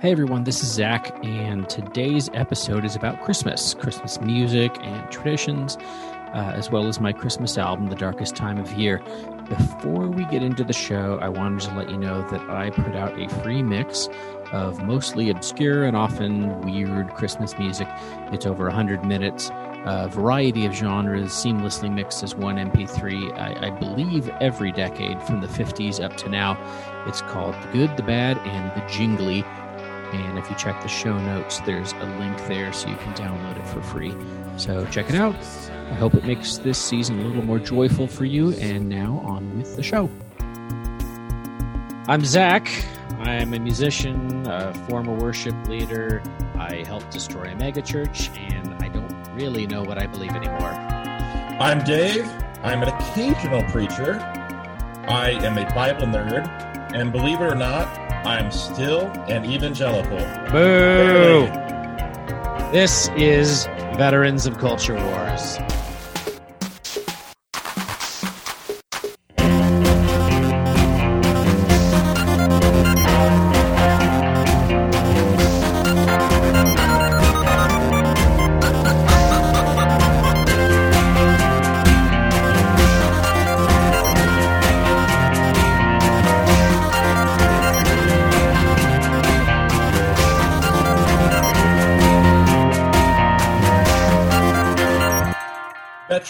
Hey everyone, this is Zach, and today's episode is about Christmas, Christmas music and traditions, uh, as well as my Christmas album, The Darkest Time of Year. Before we get into the show, I wanted to let you know that I put out a free mix of mostly obscure and often weird Christmas music. It's over 100 minutes, a variety of genres, seamlessly mixed as one MP3, I, I believe every decade from the 50s up to now. It's called The Good, the Bad, and the Jingly. And if you check the show notes, there's a link there so you can download it for free. So check it out. I hope it makes this season a little more joyful for you. And now on with the show. I'm Zach. I am a musician, a former worship leader. I helped destroy a megachurch, and I don't really know what I believe anymore. I'm Dave. I'm an occasional preacher. I am a Bible nerd. And believe it or not, I'm still an evangelical. Boo! This is Veterans of Culture Wars.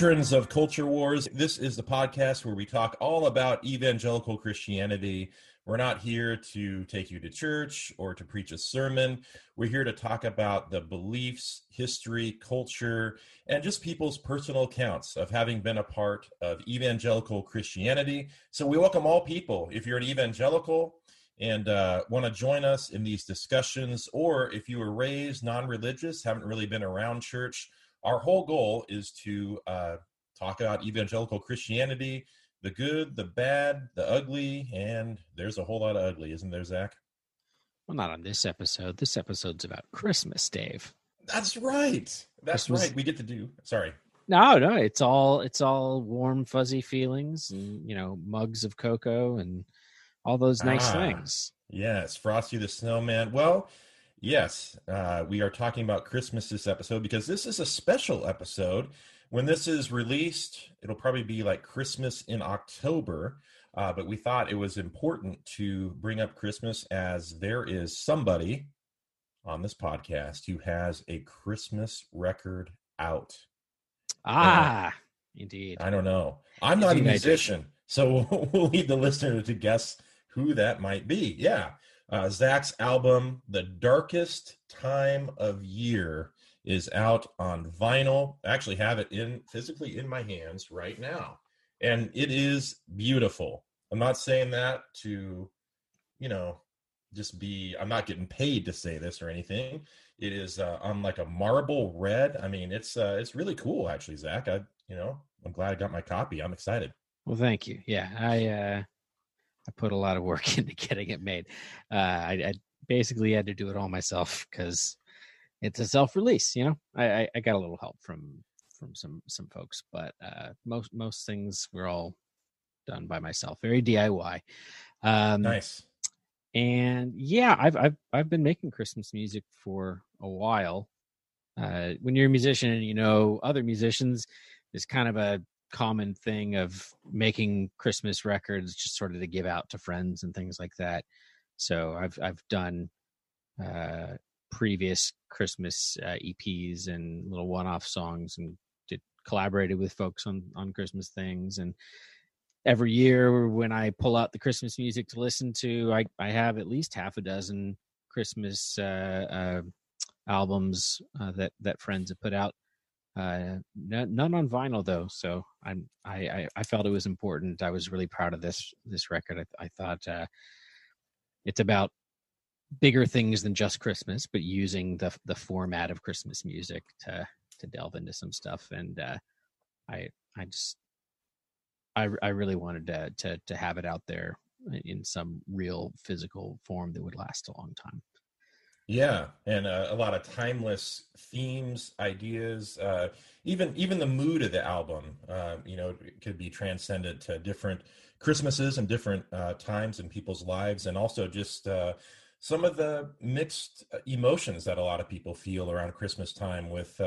Veterans of Culture Wars. This is the podcast where we talk all about evangelical Christianity. We're not here to take you to church or to preach a sermon. We're here to talk about the beliefs, history, culture, and just people's personal accounts of having been a part of evangelical Christianity. So we welcome all people. If you're an evangelical, and uh, want to join us in these discussions, or if you were raised non religious, haven't really been around church, our whole goal is to uh, talk about evangelical Christianity, the good, the bad, the ugly, and there's a whole lot of ugly, isn't there, Zach? Well, not on this episode. This episode's about Christmas, Dave. That's right. That's Christmas- right. We get to do. Sorry. No, no, it's all it's all warm, fuzzy feelings, and you know, mugs of cocoa and all those nice Ah. things. Yes, Frosty the Snowman. Well, yes, uh, we are talking about Christmas this episode because this is a special episode. When this is released, it'll probably be like Christmas in October. Uh, but we thought it was important to bring up Christmas as there is somebody on this podcast who has a Christmas record out. Ah, indeed. I don't know. I'm not a musician, so we'll leave the listener to guess who that might be. Yeah. Uh, Zach's album, The Darkest Time of Year, is out on vinyl. I actually have it in physically in my hands right now. And it is beautiful. I'm not saying that to, you know, just be I'm not getting paid to say this or anything. It is uh, on like a marble red. I mean, it's uh, it's really cool actually, Zach. I you know, I'm glad I got my copy. I'm excited. Well, thank you. Yeah, I uh, I put a lot of work into getting it made. Uh, I, I basically had to do it all myself because it's a self-release. You know, I, I I got a little help from from some some folks, but uh, most most things were all done by myself. Very DIY. Um, Nice. and yeah i've i've i've been making christmas music for a while uh when you're a musician and you know other musicians there's kind of a common thing of making christmas records just sort of to give out to friends and things like that so i've i've done uh previous christmas uh, eps and little one-off songs and did collaborated with folks on on christmas things and every year when I pull out the Christmas music to listen to, I, I have at least half a dozen Christmas uh, uh, albums uh, that that friends have put out. Uh, none, on vinyl though, so I'm I, I I felt it was important. I was really proud of this this record. I, I thought uh, it's about bigger things than just Christmas, but using the the format of Christmas music to to delve into some stuff. And uh, I I just I I really wanted to to to have it out there in some real physical form that would last a long time. Yeah, and uh, a lot of timeless themes, ideas, uh, even even the mood of the album. Uh, you know, it could be transcended to different Christmases and different uh, times in people's lives, and also just uh, some of the mixed uh, emotions that a lot of people feel around Christmas time with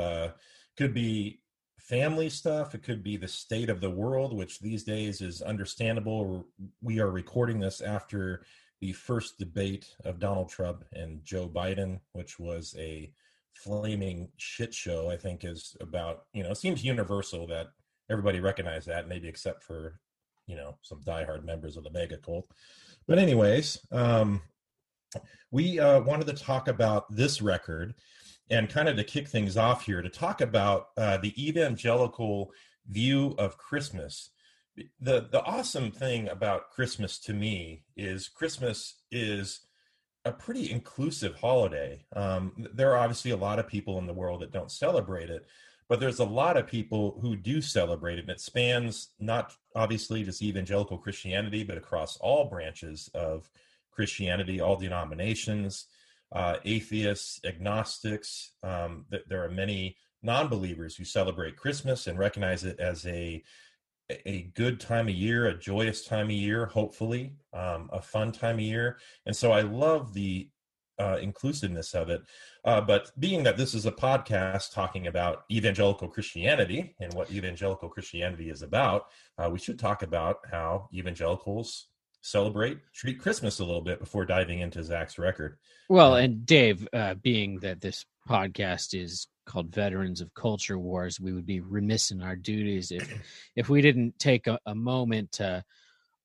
could be family stuff. It could be the state of the world, which these days is understandable. We are recording this after the first debate of Donald Trump and Joe Biden, which was a flaming shit show, I think is about, you know, it seems universal that everybody recognized that, maybe except for, you know, some diehard members of the mega cult. But anyways, um, we uh, wanted to talk about this record and kind of to kick things off here to talk about uh, the evangelical view of Christmas. The the awesome thing about Christmas to me is Christmas is a pretty inclusive holiday. Um, there are obviously a lot of people in the world that don't celebrate it, but there's a lot of people who do celebrate it. And it spans not obviously just evangelical Christianity, but across all branches of Christianity, all denominations, uh, atheists, agnostics. Um, th- there are many non-believers who celebrate Christmas and recognize it as a a good time of year, a joyous time of year, hopefully, um, a fun time of year. And so I love the uh, inclusiveness of it. Uh, but being that this is a podcast talking about evangelical Christianity and what evangelical Christianity is about, uh, we should talk about how evangelicals celebrate, treat Christmas a little bit before diving into Zach's record. Well, and Dave, uh, being that this podcast is called Veterans of Culture Wars, we would be remiss in our duties if if we didn't take a, a moment to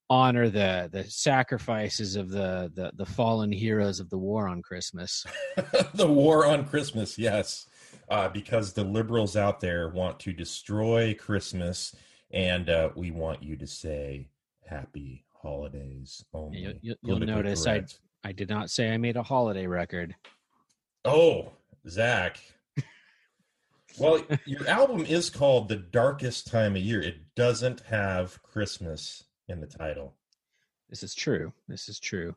honor the the sacrifices of the, the the fallen heroes of the war on Christmas. the war on Christmas, yes, uh, because the liberals out there want to destroy Christmas, and uh, we want you to say Happy Holidays only. You, will notice correct. I I did not say I made a holiday record. Oh, Zach. Well, your album is called The Darkest Time of Year. It doesn't have Christmas in the title. This is true. This is true.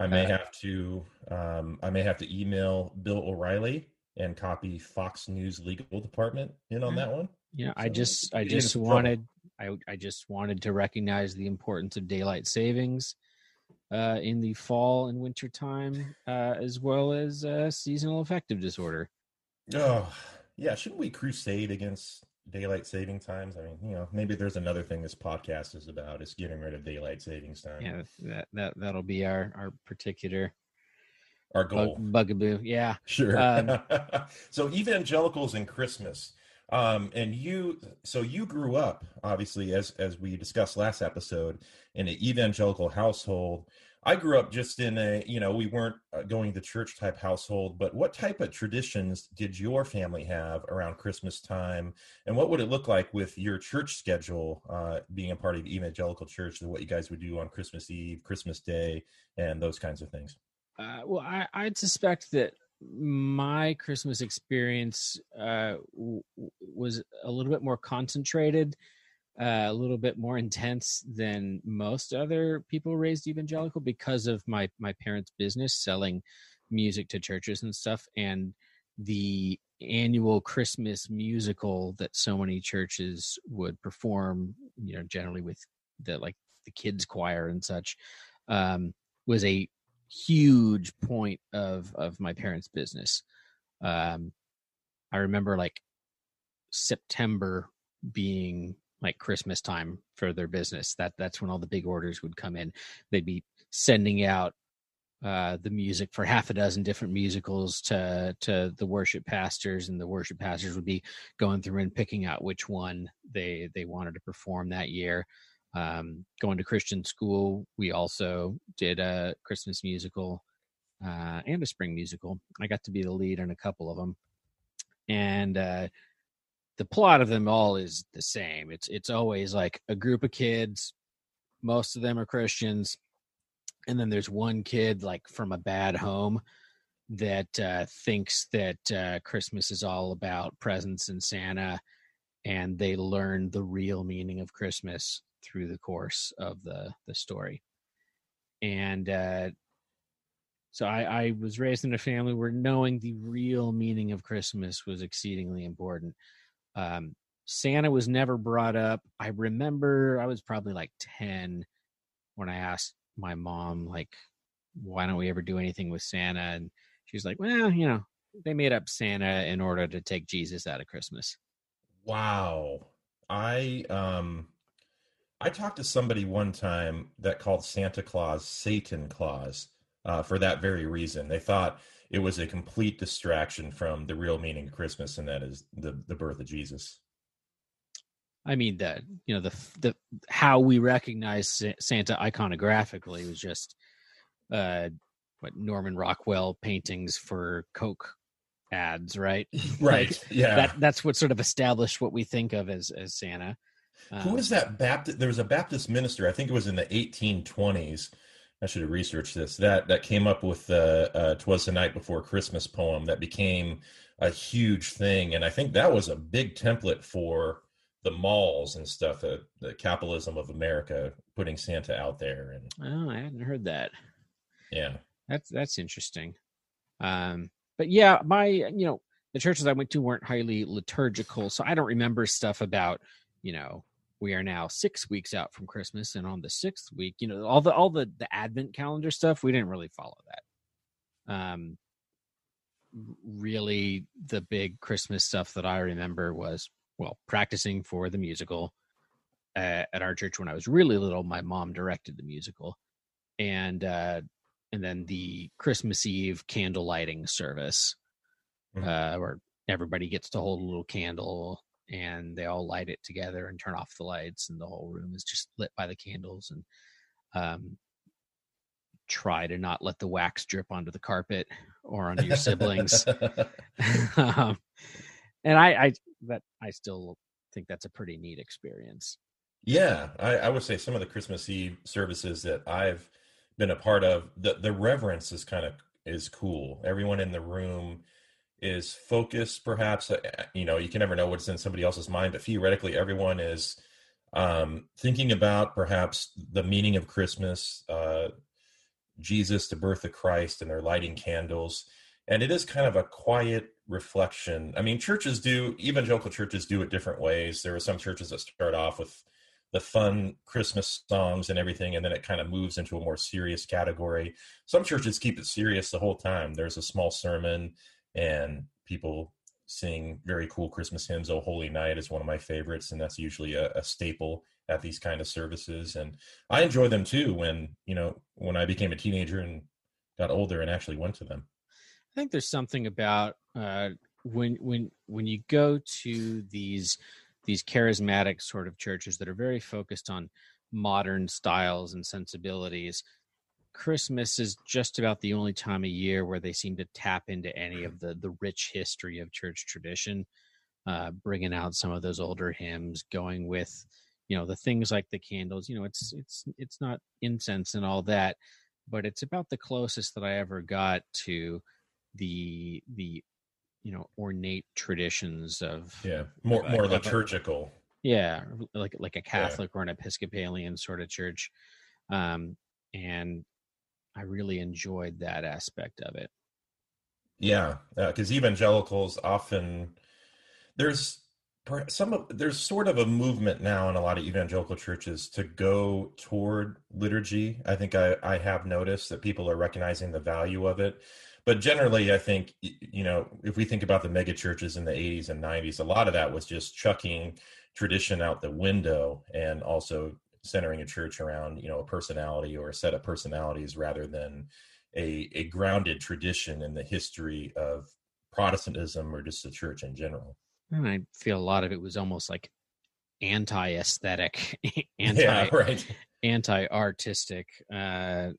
I may uh, have to um, I may have to email Bill O'Reilly and copy Fox News legal department in on that one. Yeah, so I just I just wanted I I just wanted to recognize the importance of daylight savings uh, in the fall and winter time, uh, as well as uh, seasonal affective disorder. Oh, yeah. Shouldn't we crusade against daylight saving times? I mean, you know, maybe there's another thing this podcast is about is getting rid of daylight savings time. Yeah, that that that'll be our our particular our goal bug, bugaboo. Yeah, sure. Um, so evangelicals and Christmas. Um, and you, so you grew up, obviously, as as we discussed last episode, in an evangelical household. I grew up just in a, you know, we weren't uh, going to church type household, but what type of traditions did your family have around Christmas time? And what would it look like with your church schedule, uh, being a part of the evangelical church, and what you guys would do on Christmas Eve, Christmas Day, and those kinds of things? Uh, well, I, I'd suspect that my Christmas experience uh, w- was a little bit more concentrated, uh, a little bit more intense than most other people raised evangelical because of my my parents' business selling music to churches and stuff, and the annual Christmas musical that so many churches would perform, you know, generally with the like the kids choir and such, um, was a huge point of of my parents' business. Um, I remember like September being like Christmas time for their business. That that's when all the big orders would come in. They'd be sending out uh, the music for half a dozen different musicals to to the worship pastors, and the worship pastors would be going through and picking out which one they they wanted to perform that year um, going to Christian school, we also did a Christmas musical uh, and a spring musical. I got to be the lead in a couple of them, and uh, the plot of them all is the same. It's it's always like a group of kids. Most of them are Christians, and then there's one kid like from a bad home that uh, thinks that uh, Christmas is all about presents and Santa, and they learn the real meaning of Christmas through the course of the the story and uh, so I, I was raised in a family where knowing the real meaning of christmas was exceedingly important um, santa was never brought up i remember i was probably like 10 when i asked my mom like why don't we ever do anything with Santa? And she's like, well, you know, they made up Santa in order to take Jesus out of Christmas. Wow. I um I talked to somebody one time that called Santa Claus Satan Claus uh, for that very reason. They thought it was a complete distraction from the real meaning of Christmas, and that is the the birth of Jesus. I mean that you know the the how we recognize Santa iconographically was just uh what Norman Rockwell paintings for Coke ads, right? Right. Like, yeah. That that's what sort of established what we think of as as Santa. Um, Who was that Baptist? There was a Baptist minister. I think it was in the 1820s. I should have researched this. That that came up with the uh, "Twas the Night Before Christmas" poem that became a huge thing, and I think that was a big template for the malls and stuff. Uh, the capitalism of America putting Santa out there. And oh, I hadn't heard that. Yeah, that's that's interesting. Um, but yeah, my you know the churches I went to weren't highly liturgical, so I don't remember stuff about you know we are now six weeks out from Christmas, and on the sixth week, you know all the all the the Advent calendar stuff. We didn't really follow that. Um, really, the big Christmas stuff that I remember was well practicing for the musical uh, at our church when I was really little. My mom directed the musical, and uh, and then the Christmas Eve candle lighting service, mm-hmm. uh, where everybody gets to hold a little candle and they all light it together and turn off the lights, and the whole room is just lit by the candles. And um, try to not let the wax drip onto the carpet or onto your siblings. um, and I, I that I still think that's a pretty neat experience. Yeah, I, I would say some of the Christmas Eve services that I've been a part of the the reverence is kind of is cool everyone in the room is focused perhaps uh, you know you can never know what's in somebody else's mind but theoretically everyone is um, thinking about perhaps the meaning of christmas uh, jesus the birth of christ and they're lighting candles and it is kind of a quiet reflection i mean churches do evangelical churches do it different ways there are some churches that start off with the fun Christmas songs and everything, and then it kind of moves into a more serious category. Some churches keep it serious the whole time. There's a small sermon, and people sing very cool Christmas hymns. Oh, Holy Night is one of my favorites, and that's usually a, a staple at these kind of services. And I enjoy them too. When you know, when I became a teenager and got older and actually went to them. I think there's something about uh, when when when you go to these these charismatic sort of churches that are very focused on modern styles and sensibilities christmas is just about the only time of year where they seem to tap into any of the the rich history of church tradition uh bringing out some of those older hymns going with you know the things like the candles you know it's it's it's not incense and all that but it's about the closest that i ever got to the the you know ornate traditions of yeah more more liturgical yeah like like a catholic yeah. or an episcopalian sort of church um and i really enjoyed that aspect of it. Yeah because uh, evangelicals often there's some of there's sort of a movement now in a lot of evangelical churches to go toward liturgy. I think i i have noticed that people are recognizing the value of it. But generally i think you know if we think about the mega churches in the 80s and 90s a lot of that was just chucking tradition out the window and also centering a church around you know a personality or a set of personalities rather than a, a grounded tradition in the history of protestantism or just the church in general. And i feel a lot of it was almost like anti-aesthetic anti yeah, right. anti-artistic uh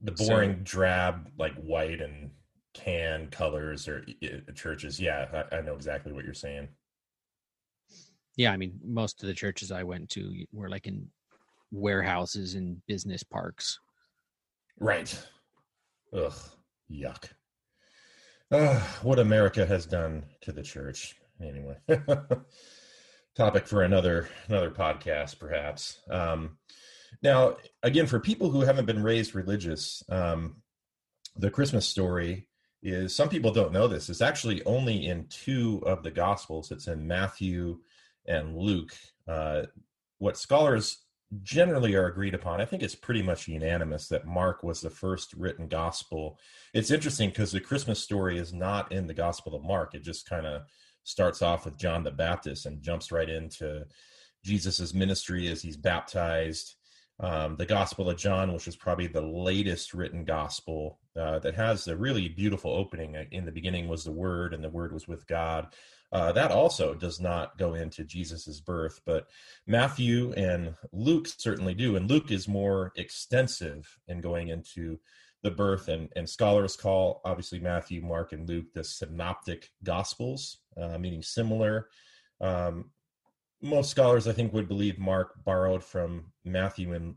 the boring so, drab like white and tan colors or churches. Yeah I, I, know exactly what you're saying. Yeah i mean most of the churches i went to were like in warehouses and business parks. Right. Ugh. Yuck. Uh, what america has done to the church. Anyway. Topic for another another podcast perhaps. Um now, again, for people who haven't been raised religious, um, the Christmas story is some people don't know this. It's actually only in two of the Gospels. It's in Matthew and Luke. Uh, what scholars generally are agreed upon. I think it's pretty much unanimous that Mark was the first written gospel. It's interesting because the Christmas story is not in the Gospel of Mark. It just kind of starts off with John the Baptist and jumps right into Jesus's ministry as he's baptized. Um, the Gospel of John, which is probably the latest written gospel uh, that has a really beautiful opening. In the beginning was the Word, and the Word was with God. Uh, that also does not go into Jesus's birth, but Matthew and Luke certainly do. And Luke is more extensive in going into the birth, and, and scholars call obviously Matthew, Mark, and Luke the synoptic gospels, uh, meaning similar. Um, most scholars, I think, would believe Mark borrowed from Matthew and,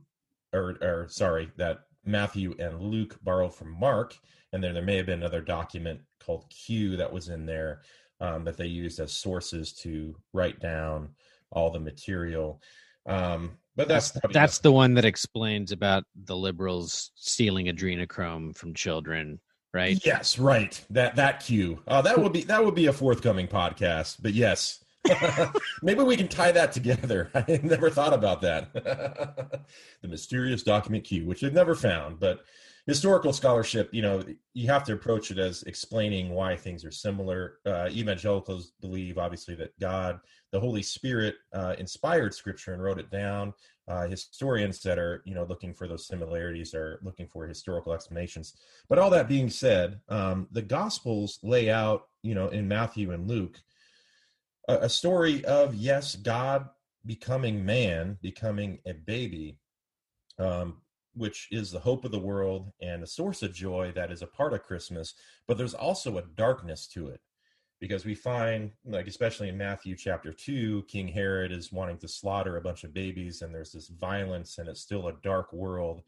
or, or sorry, that Matthew and Luke borrowed from Mark, and then there may have been another document called Q that was in there um, that they used as sources to write down all the material. Um, but that's that's, that's the one that explains about the liberals stealing adrenochrome from children, right? Yes, right. That that Q. Uh, that would be that would be a forthcoming podcast. But yes, maybe we can tie that together. I never thought about that. the mysterious document Q, which they've never found, but historical scholarship, you know, you have to approach it as explaining why things are similar. Uh, evangelicals believe, obviously, that God, the Holy Spirit, uh, inspired Scripture and wrote it down. Uh, historians that are, you know, looking for those similarities are looking for historical explanations. But all that being said, um, the Gospels lay out, you know, in Matthew and Luke, a, a story of yes, God becoming man, becoming a baby. Um, which is the hope of the world and a source of joy that is a part of Christmas, but there's also a darkness to it because we find, like, especially in Matthew chapter 2, King Herod is wanting to slaughter a bunch of babies, and there's this violence, and it's still a dark world.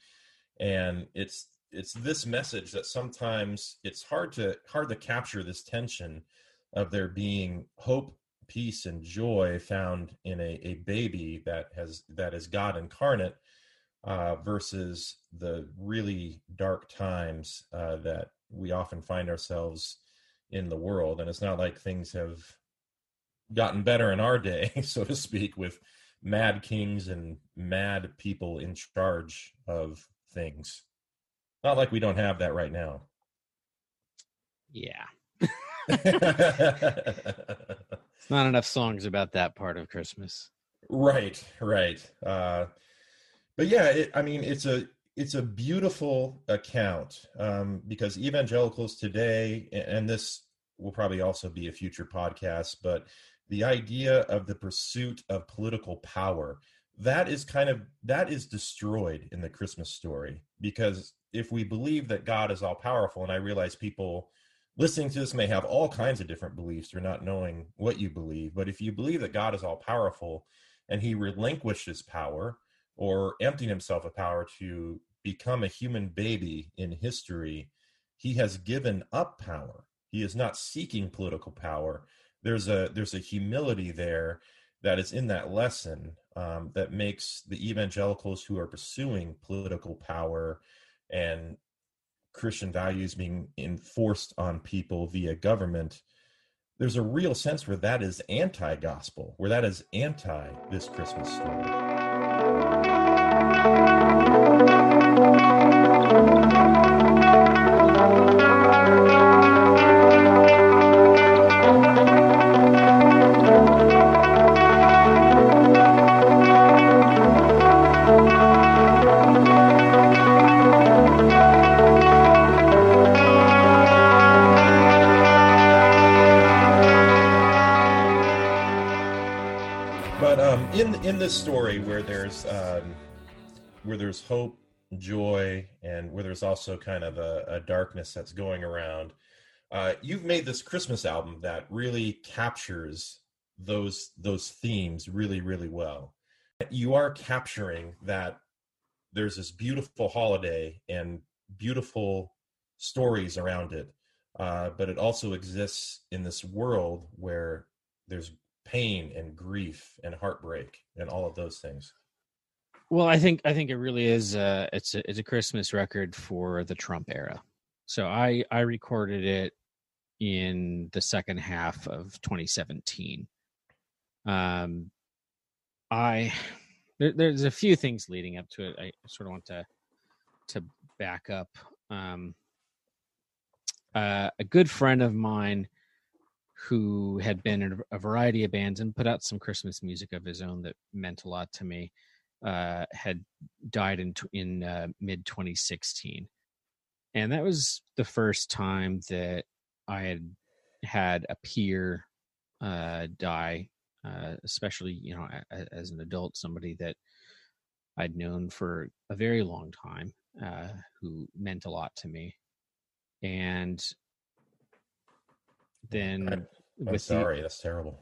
And it's it's this message that sometimes it's hard to hard to capture this tension of there being hope peace and joy found in a, a baby that has that is god incarnate uh, versus the really dark times uh, that we often find ourselves in the world. And it's not like things have gotten better in our day, so to speak, with mad kings and mad people in charge of things. Not like we don't have that right now. Yeah. it's not enough songs about that part of Christmas. Right, right. Uh, but yeah, it, I mean, it's a it's a beautiful account um, because evangelicals today, and this will probably also be a future podcast, but the idea of the pursuit of political power that is kind of that is destroyed in the christmas story because if we believe that god is all powerful and i realize people listening to this may have all kinds of different beliefs or not knowing what you believe but if you believe that god is all powerful and he relinquishes power or emptying himself of power to become a human baby in history, he has given up power. He is not seeking political power. There's a there's a humility there that is in that lesson um, that makes the evangelicals who are pursuing political power and Christian values being enforced on people via government. There's a real sense where that is anti-gospel, where that is anti this Christmas story. But where there's hope, joy, and where there's also kind of a, a darkness that's going around. Uh, you've made this Christmas album that really captures those those themes really really well. You are capturing that there's this beautiful holiday and beautiful stories around it, uh, but it also exists in this world where there's pain and grief and heartbreak and all of those things. Well, I think I think it really is. Uh, it's a, it's a Christmas record for the Trump era. So I I recorded it in the second half of 2017. Um, I there, there's a few things leading up to it. I sort of want to to back up. Um, uh, a good friend of mine who had been in a variety of bands and put out some Christmas music of his own that meant a lot to me, uh, had died in in uh, mid 2016, and that was the first time that I had had a peer uh, die, uh, especially you know as an adult, somebody that I'd known for a very long time, uh, who meant a lot to me, and then I'm, I'm sorry, the, that's terrible.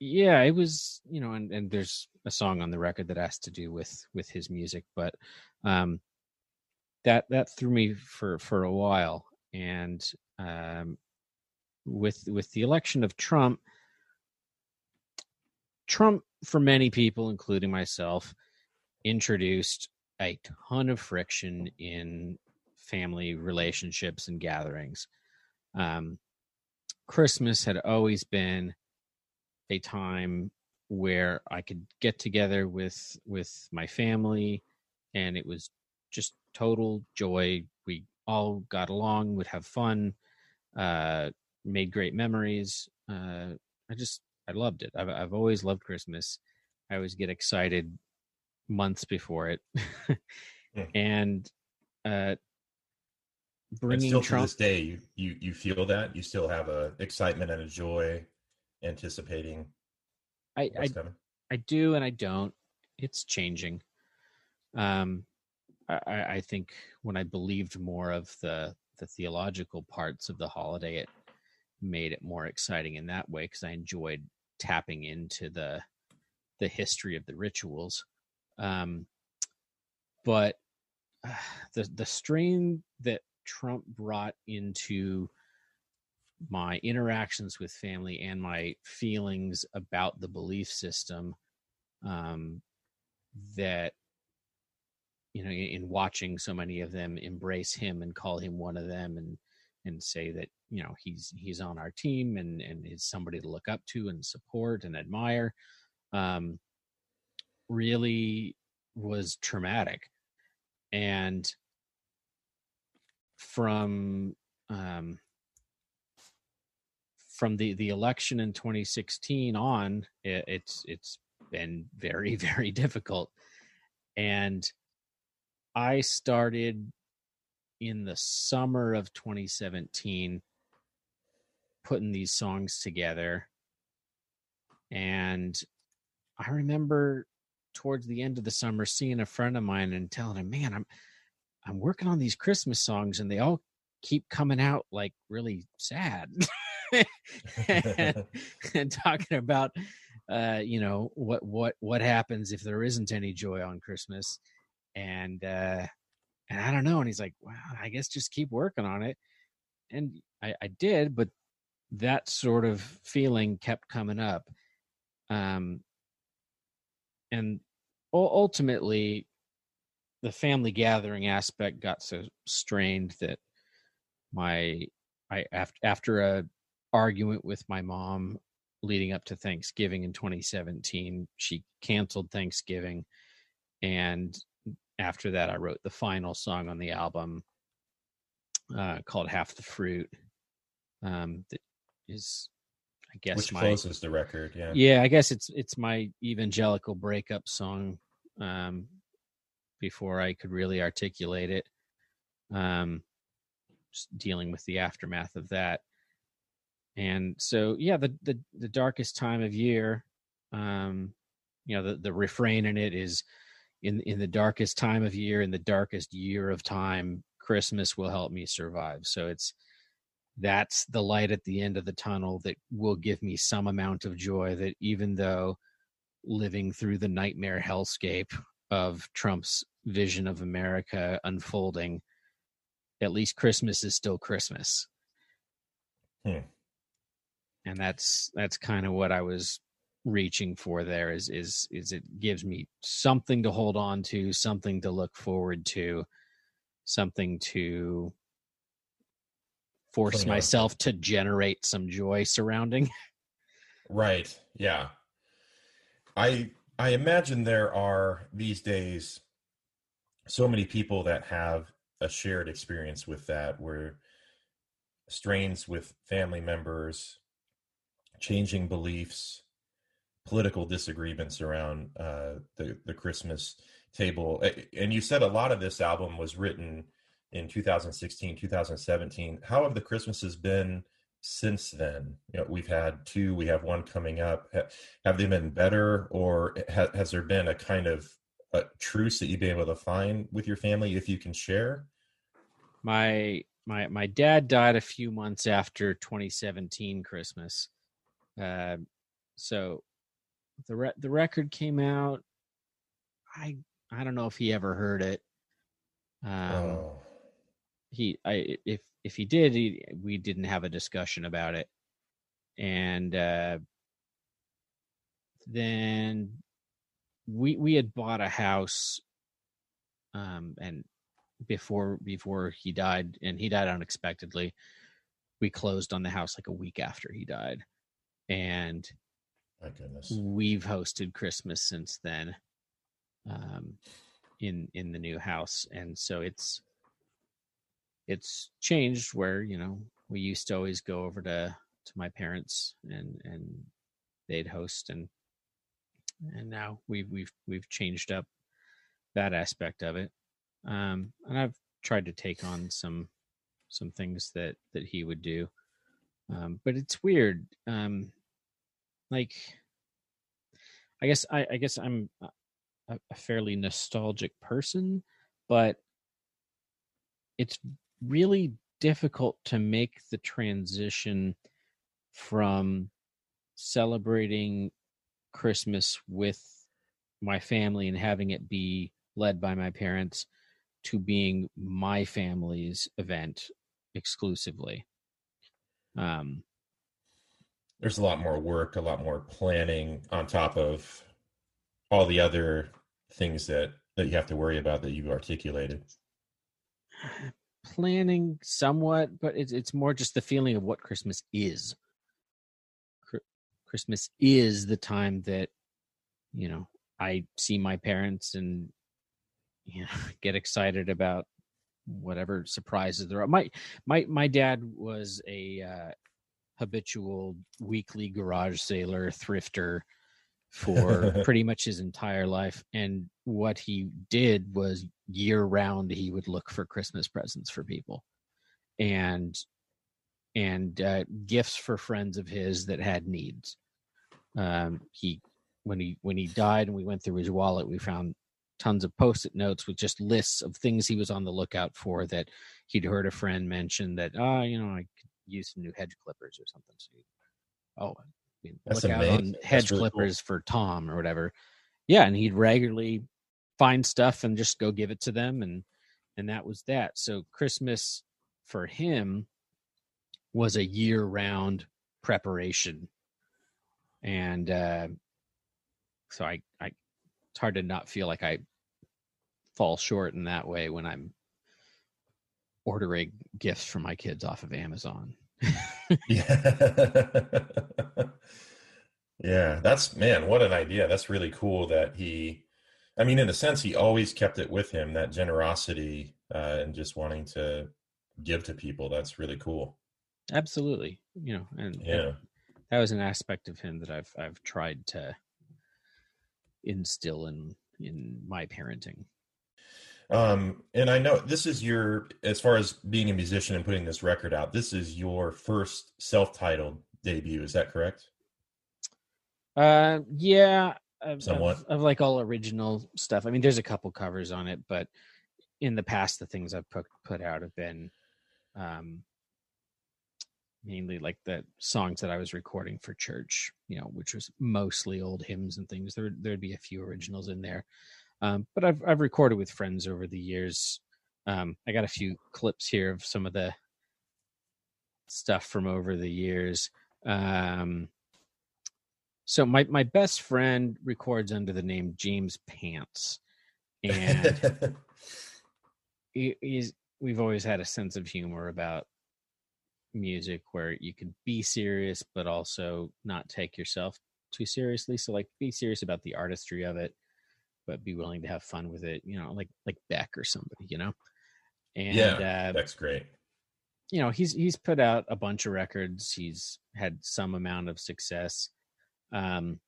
Yeah, it was you know, and and there's a song on the record that has to do with with his music, but um, that that threw me for for a while, and um, with with the election of Trump, Trump for many people, including myself, introduced a ton of friction in family relationships and gatherings. Um, Christmas had always been a time where I could get together with with my family, and it was just total joy. We all got along, would have fun, uh, made great memories. Uh, I just I loved it. I've I've always loved Christmas. I always get excited months before it, yeah. and uh, bringing and still Trump, to this day, you you you feel that you still have a excitement and a joy, anticipating. I I, I do and I don't. It's changing. Um, I, I think when I believed more of the the theological parts of the holiday, it made it more exciting in that way because I enjoyed tapping into the the history of the rituals. Um, but uh, the the strain that Trump brought into my interactions with family and my feelings about the belief system um, that you know in watching so many of them embrace him and call him one of them and and say that you know he's he's on our team and and is somebody to look up to and support and admire um really was traumatic. And from um, from the the election in 2016 on, it, it's it's been very very difficult, and I started in the summer of 2017 putting these songs together and i remember towards the end of the summer seeing a friend of mine and telling him man i'm I'm working on these Christmas songs and they all keep coming out like really sad. and, and, talking about uh, you know, what what what happens if there isn't any joy on Christmas. And uh and I don't know. And he's like, Well, I guess just keep working on it. And I, I did, but that sort of feeling kept coming up. Um and ultimately the family gathering aspect got so strained that my I after after a argument with my mom leading up to Thanksgiving in 2017, she canceled Thanksgiving and after that I wrote the final song on the album uh, called Half the Fruit. Um, that is I guess which my, closes the record, yeah. Yeah, I guess it's it's my evangelical breakup song. Um, before I could really articulate it. Um, just dealing with the aftermath of that. And so, yeah, the, the, the darkest time of year, um, you know, the, the refrain in it is in, in the darkest time of year, in the darkest year of time, Christmas will help me survive. So it's, that's the light at the end of the tunnel that will give me some amount of joy that even though living through the nightmare hellscape of Trump's vision of America unfolding, at least Christmas is still Christmas. Hmm. And that's that's kind of what I was reaching for there is is is it gives me something to hold on to, something to look forward to, something to force myself to generate some joy surrounding. Right. Yeah. I I imagine there are these days so many people that have a shared experience with that where strains with family members, changing beliefs, political disagreements around uh, the the Christmas table. And you said a lot of this album was written in 2016, 2017. How have the Christmases been since then? You know, we've had two, we have one coming up. Have they been better, or has there been a kind of a truce that you've been able to find with your family, if you can share? My my my dad died a few months after 2017 Christmas, uh, so the re- the record came out. I I don't know if he ever heard it. Um, oh. He I if if he did, he, we didn't have a discussion about it, and uh, then we we had bought a house, um, and before before he died, and he died unexpectedly. We closed on the house like a week after he died, and we've hosted Christmas since then um, in in the new house, and so it's it's changed. Where you know we used to always go over to to my parents and and they'd host and and now we've we've we've changed up that aspect of it. Um and i've tried to take on some some things that that he would do. Um but it's weird. Um like i guess i i guess i'm a, a fairly nostalgic person, but it's really difficult to make the transition from celebrating Christmas with my family and having it be led by my parents to being my family's event exclusively. Um, There's a lot more work, a lot more planning on top of all the other things that that you have to worry about that you've articulated? Planning somewhat, but it's it's more just the feeling of what Christmas is. Christmas is the time that you know I see my parents and you know get excited about whatever surprises there are. My my my dad was a uh, habitual weekly garage sailor, thrifter, for pretty much his entire life. And what he did was year round, he would look for Christmas presents for people and and uh, gifts for friends of his that had needs. Um, he when he when he died and we went through his wallet, we found tons of post-it notes with just lists of things he was on the lookout for that he'd heard a friend mention that oh you know i could use some new hedge clippers or something so oh that's look amazing. out on hedge really clippers cool. for Tom or whatever. Yeah, and he'd regularly find stuff and just go give it to them, and and that was that. So Christmas for him was a year round preparation, and uh, so I I it's hard to not feel like I fall short in that way when I'm ordering gifts for my kids off of Amazon. yeah. yeah, that's man, what an idea. That's really cool that he I mean, in a sense, he always kept it with him, that generosity uh, and just wanting to give to people. That's really cool. Absolutely. You know, and yeah. And that was an aspect of him that I've I've tried to instill in in my parenting. Um, and I know this is your, as far as being a musician and putting this record out, this is your first self-titled debut. Is that correct? Uh, yeah, of, somewhat of, of, like all original stuff. I mean, there's a couple covers on it, but in the past, the things I've put put out have been, um, mainly like the songs that I was recording for church. You know, which was mostly old hymns and things. There there'd be a few originals in there. Um, but I've I've recorded with friends over the years. Um, I got a few clips here of some of the stuff from over the years. Um, so my my best friend records under the name James Pants, and he, he's we've always had a sense of humor about music where you can be serious but also not take yourself too seriously. So like be serious about the artistry of it, but be willing to have fun with it. You know, like like Beck or somebody. You know. And yeah, uh, that's great. You know, he's he's put out a bunch of records. He's had some amount of success. Um,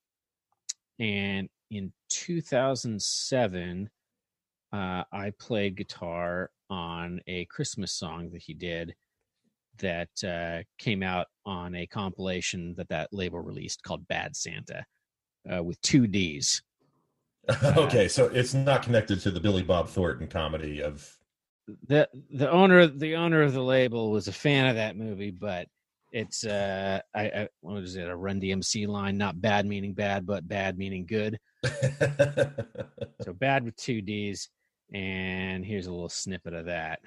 and in 2007, uh, I played guitar on a Christmas song that he did that uh, came out on a compilation that that label released called Bad Santa uh, with two D's. Okay, so it's not connected to the Billy Bob Thornton comedy of the the owner the owner of the label was a fan of that movie, but it's uh I, I what was it a Run DMC line? Not bad meaning bad, but bad meaning good. so bad with two D's, and here's a little snippet of that.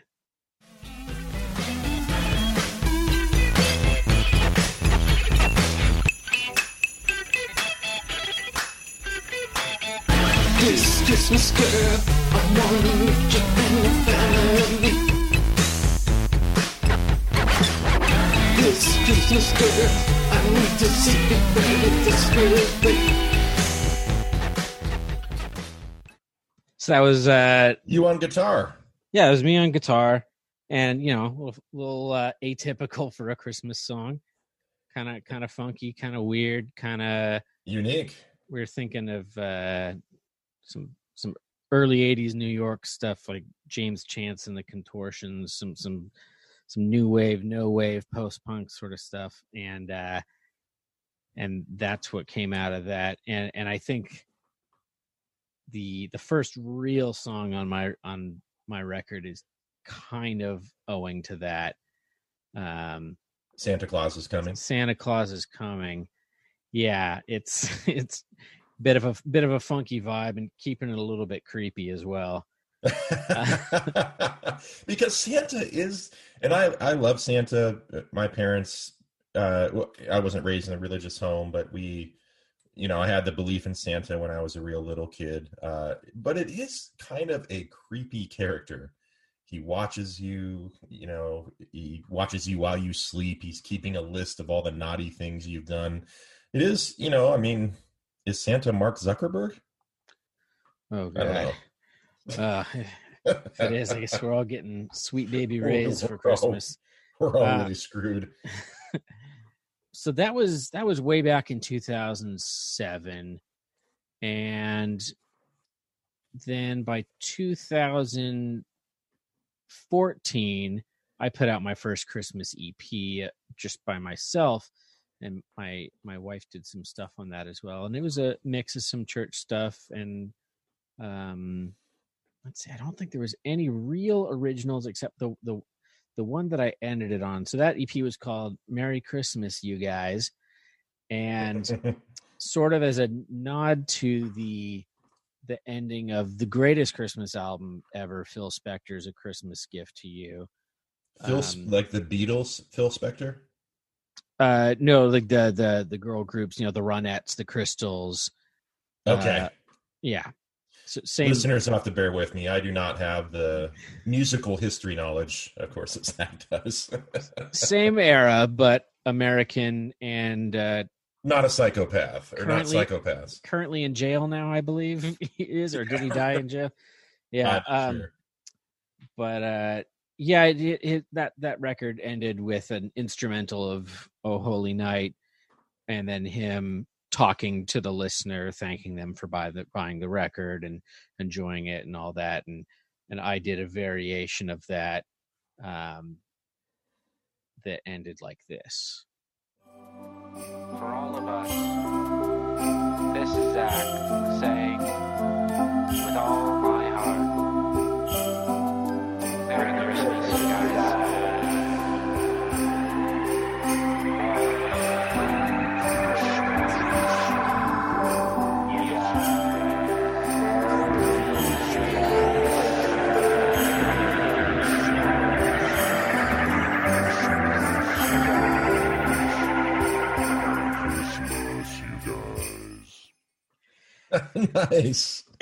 This Christmas girl, I want you and your family. This Christmas girl, I need to see you very desperately. So that was uh you on guitar. yeah, it was me on guitar, and you know, a little, little uh, atypical for a Christmas song, kind of kind of funky, kind of weird, kind of. Unique. We are thinking of uh, some some early '80s New York stuff like James Chance and the Contortions, some some some new wave, no wave, post punk sort of stuff, and uh, and that's what came out of that. And and I think the the first real song on my on my record is kind of owing to that. Um, Santa Claus is coming. Santa Claus is coming. Yeah, it's it's bit of a bit of a funky vibe and keeping it a little bit creepy as well. because Santa is, and I I love Santa. My parents, uh, I wasn't raised in a religious home, but we, you know, I had the belief in Santa when I was a real little kid. Uh, but it is kind of a creepy character. He watches you, you know, he watches you while you sleep. He's keeping a list of all the naughty things you've done. It is, you know, I mean, is Santa Mark Zuckerberg? Oh I don't god. know. Uh, if it is, I guess we're all getting sweet baby rays for all- Christmas. We're all Uh, really screwed. so that was that was way back in 2007 and then by 2014 i put out my first christmas ep just by myself and my my wife did some stuff on that as well and it was a mix of some church stuff and um let's see i don't think there was any real originals except the the the one that I ended it on. So that EP was called Merry Christmas, you guys. And sort of as a nod to the the ending of the greatest Christmas album ever, Phil Spector's A Christmas Gift to You. Phil, Um, like the Beatles, Phil Spector. Uh no, like the the the girl groups, you know, the Ronettes, the Crystals. Okay, uh, yeah. So same listeners have to bear with me. I do not have the musical history knowledge, of course, as that does. same era, but American and uh not a psychopath, or not Currently- psychopaths. currently in jail now, I believe he is, or did he die in jail? Yeah. Um, sure. but uh yeah it, it, that that record ended with an instrumental of oh holy night and then him talking to the listener thanking them for buy the, buying the record and enjoying it and all that and and i did a variation of that um that ended like this. For all of us, this is Zach saying, with all Merry nice.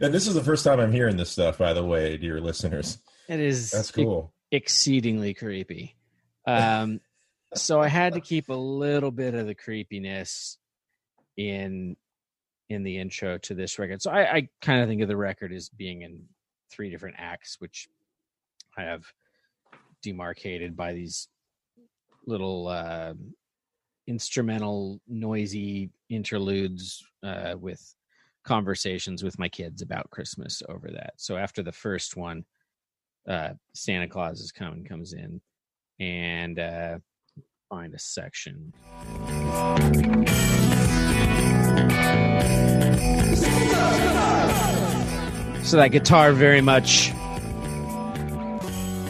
and this is the first time I'm hearing this stuff, by the way, dear listeners. it is That's cool. exceedingly creepy um so I had to keep a little bit of the creepiness in in the intro to this record. So I, I kind of think of the record as being in three different acts, which I have demarcated by these little uh, instrumental, noisy interludes uh, with conversations with my kids about Christmas over that. So after the first one, uh, Santa Claus is coming comes in, and uh, find a section. So that guitar very much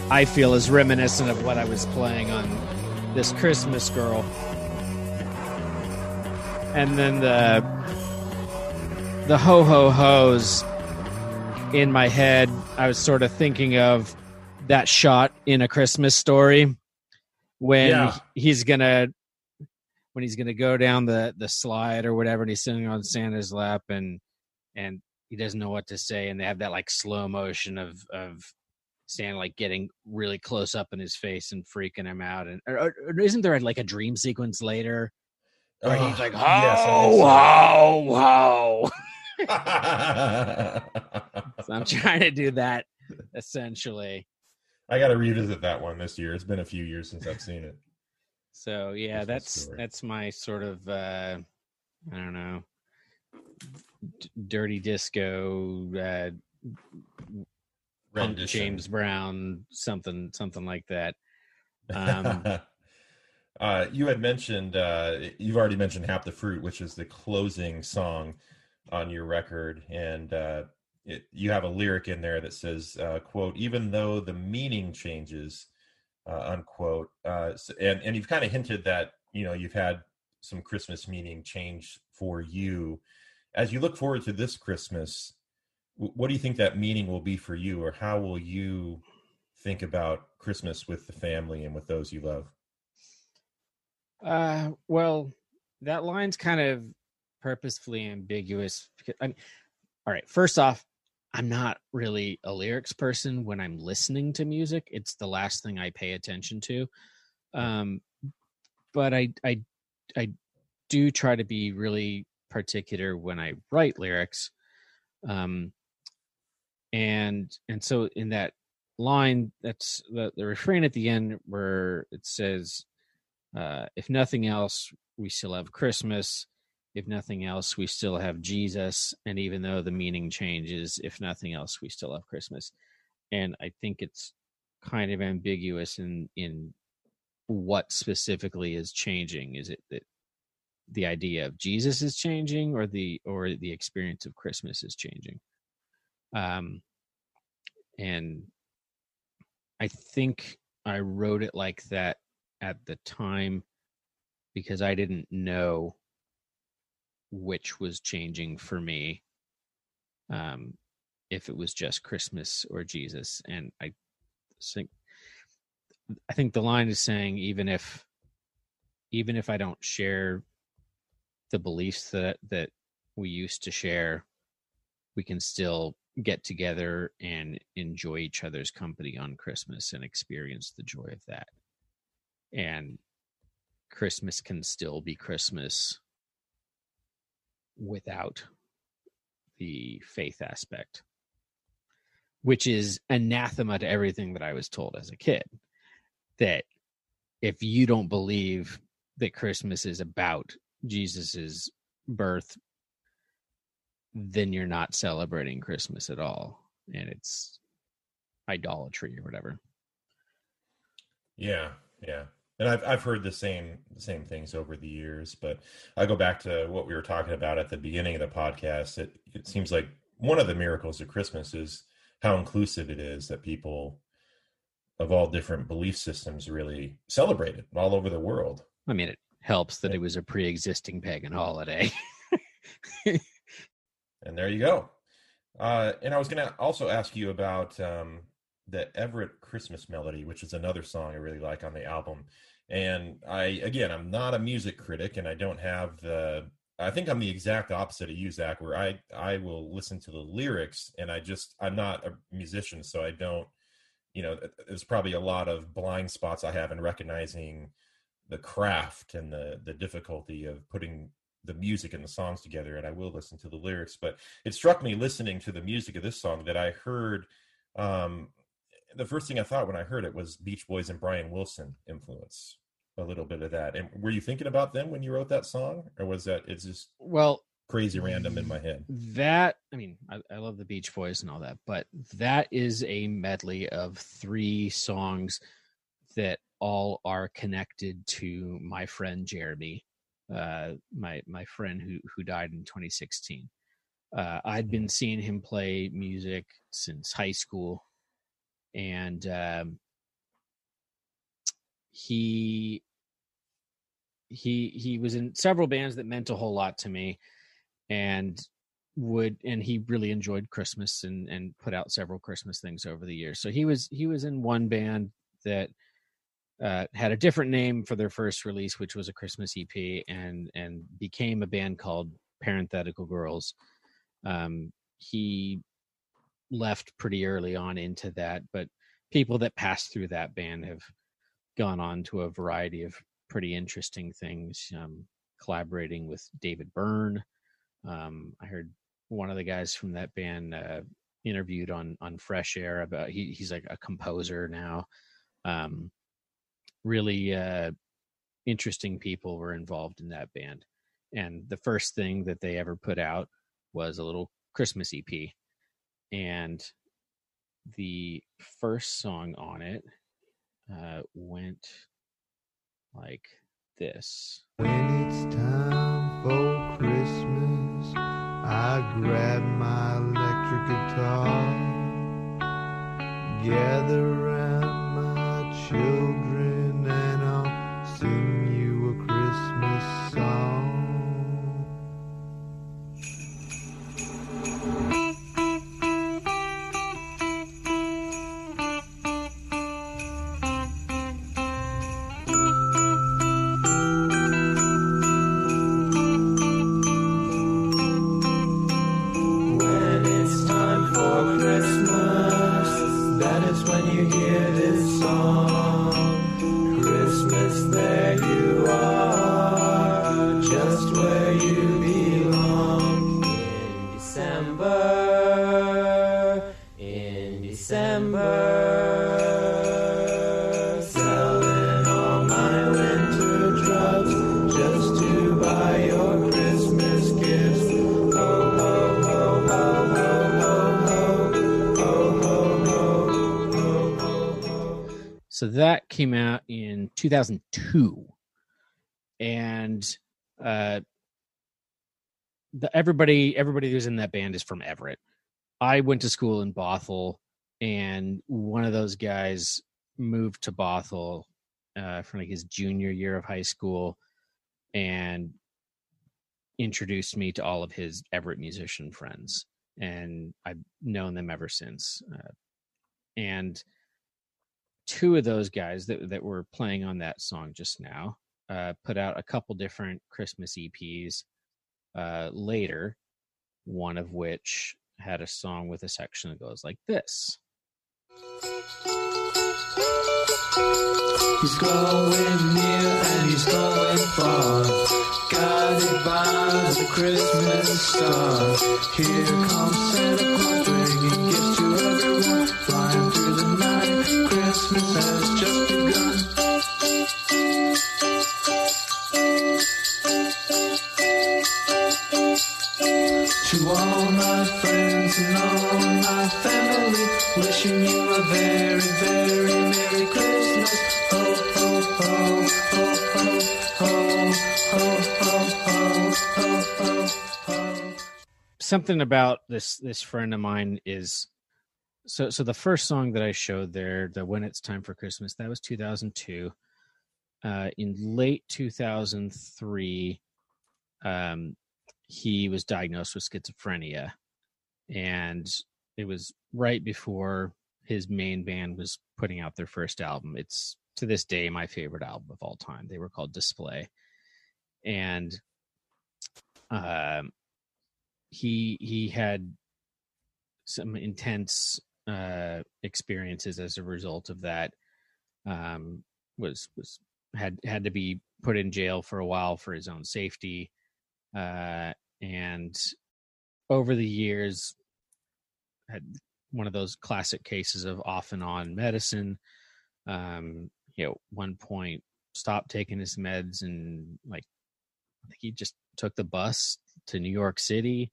I feel is reminiscent of what I was playing on this Christmas Girl. And then the the ho ho ho's in my head, I was sort of thinking of that shot in a Christmas story when Yeah. he's gonna when he's gonna go down the the slide or whatever and he's sitting on Santa's lap and and he doesn't know what to say and they have that like slow motion of of Santa like getting really close up in his face and freaking him out and or, or isn't there like a dream sequence later where he's Ugh, like yes, I think ho so. ho ho so I'm trying to do that essentially I got to revisit that one this year. It's been a few years since I've seen it. So yeah, Christmas that's story. that's my sort of uh I don't know d- dirty disco uh. James Brown something something like that. Um, uh, you had mentioned uh, you've already mentioned "Hap the Fruit," which is the closing song on your record, and uh, it, you have a lyric in there that says, uh, "quote Even though the meaning changes," uh, unquote. Uh, s- and and you've kind of hinted that you know you've had some Christmas meaning change for you. As you look forward to this Christmas, w- what do you think that meaning will be for you, or how will you think about Christmas with the family and with those you love? Uh, well, that line's kind of purposefully ambiguous. Because, I mean, all right, first off, I'm not really a lyrics person when I'm listening to music. It's the last thing I pay attention to. Um, but I, I, I do try to be really particular when I write lyrics. Um, and and so in that line, that's the the refrain at the end where it says, uh, if nothing else, we still have Christmas. If nothing else, we still have Jesus. And even though the meaning changes, if nothing else, we still have Christmas. And I think it's kind of ambiguous in in what specifically is changing. Is it that the idea of Jesus is changing, or the or the experience of Christmas is changing? Um, and I think I wrote it like that at the time because I didn't know which was changing for me. Um, if it was just Christmas or Jesus, and I think I think the line is saying even if even if I don't share the beliefs that that we used to share, we can still get together and enjoy each other's company on Christmas and experience the joy of that. And Christmas can still be Christmas without the faith aspect, which is anathema to everything that I was told as a kid. That if you don't believe that Christmas is about Jesus's birth, then you're not celebrating Christmas at all. And it's idolatry or whatever. Yeah, yeah. And I've I've heard the same the same things over the years, but I go back to what we were talking about at the beginning of the podcast. It it seems like one of the miracles of Christmas is how inclusive it is that people of all different belief systems really celebrate it all over the world. I mean, it helps that it was a pre existing pagan holiday. And there you go. Uh, and I was going to also ask you about um, the Everett Christmas Medley, which is another song I really like on the album. And I, again, I'm not a music critic, and I don't have the. I think I'm the exact opposite of you, Zach, where I I will listen to the lyrics, and I just I'm not a musician, so I don't. You know, there's probably a lot of blind spots I have in recognizing the craft and the the difficulty of putting the music and the songs together and i will listen to the lyrics but it struck me listening to the music of this song that i heard um the first thing i thought when i heard it was beach boys and brian wilson influence a little bit of that. And were you thinking about them when you wrote that song? Or was that it's just Well, crazy random in my head? that I mean, I, I love the Beach Boys and all that, but that is a medley of three songs that all are connected to my friend Jeremy, uh, my my friend who who died in 2016. Uh, I'd been seeing him play music since high school, and um, he he he was in several bands that meant a whole lot to me and would and he really enjoyed christmas and and put out several christmas things over the years. So he was he was in one band that uh, had a different name for their first release which was a christmas ep and and became a band called parenthetical girls. Um he left pretty early on into that but people that passed through that band have gone on to a variety of pretty interesting things um collaborating with david byrne. Um, I heard one of the guys from that band uh, interviewed on on Fresh Air about he he's like a composer now. Um, really uh, interesting people were involved in that band, and the first thing that they ever put out was a little Christmas EP, and the first song on it uh, went like this. When it's time for Christmas, I grab my electric guitar, gather around my children, So that came out in 2002, and uh, the, everybody everybody who's in that band is from Everett. I went to school in Bothell, and one of those guys moved to Bothell uh, for like his junior year of high school, and introduced me to all of his Everett musician friends, and I've known them ever since. Uh, and two of those guys that that were playing on that song just now uh, put out a couple different Christmas EPs uh, later. One of which had a song with a section that goes like this. He's going near and he's going far. Guided by the Christmas star. Here comes Santa Claus bringing gifts Christmas has just begun. To all my friends and all my family, wishing you a very, very Merry Christmas. Ho, ho, ho, ho, ho, ho, ho, ho, ho, ho, ho, something about this this friend of mine is so so the first song that I showed there, the when it's time for Christmas, that was 2002. Uh, in late 2003, um, he was diagnosed with schizophrenia, and it was right before his main band was putting out their first album. It's to this day my favorite album of all time. They were called Display, and um, he he had some intense uh experiences as a result of that um was was had had to be put in jail for a while for his own safety, uh, and over the years had one of those classic cases of off and on medicine. Um, you know, one point stopped taking his meds and like I think he just took the bus to New York City.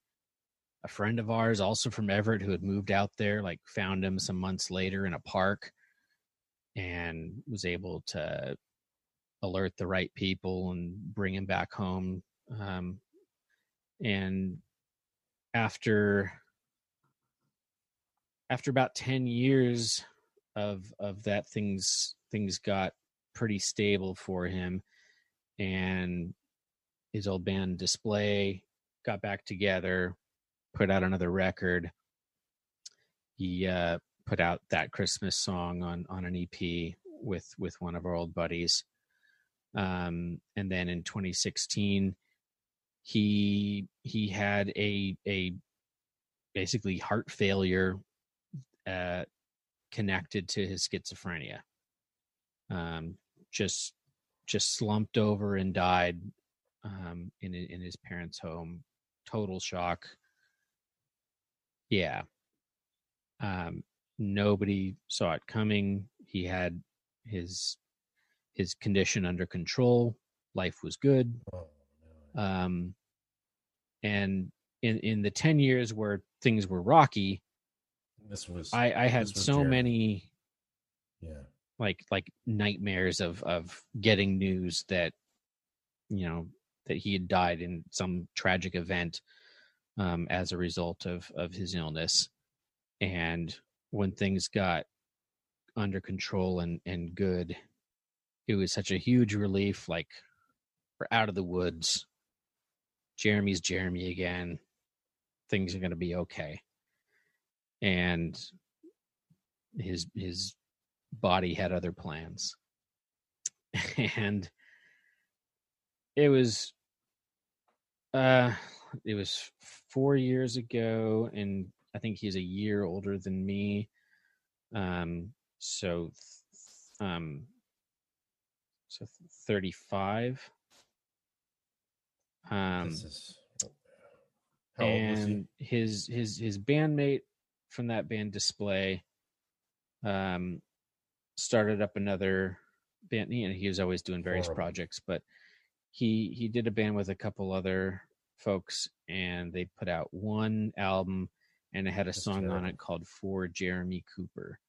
A friend of ours, also from Everett, who had moved out there, like found him some months later in a park and was able to alert the right people and bring him back home. Um, and after after about 10 years of of that things things got pretty stable for him and his old band display got back together put out another record. He uh put out that christmas song on on an ep with with one of our old buddies. Um and then in 2016 he he had a a basically heart failure uh connected to his schizophrenia. Um just just slumped over and died um in in his parents home. Total shock yeah. Um nobody saw it coming. He had his his condition under control. Life was good. Oh, um and in in the 10 years where things were rocky This was i i had so many yeah. like like nightmares of of getting news that you know that he had died in some tragic event um as a result of of his illness. And when things got under control and and good it was such a huge relief like we're out of the woods. Jeremy's jeremy again. Things are going to be okay. And his his body had other plans. And it was uh it was four years ago and i think he's a year older than me um so th- um so 35 um this is how old was he? and his his his bandmate from that band display um started up another band you know he was always doing various Horrible. projects but he he did a band with a couple other folks and they put out one album and it had a That's song on it called for jeremy cooper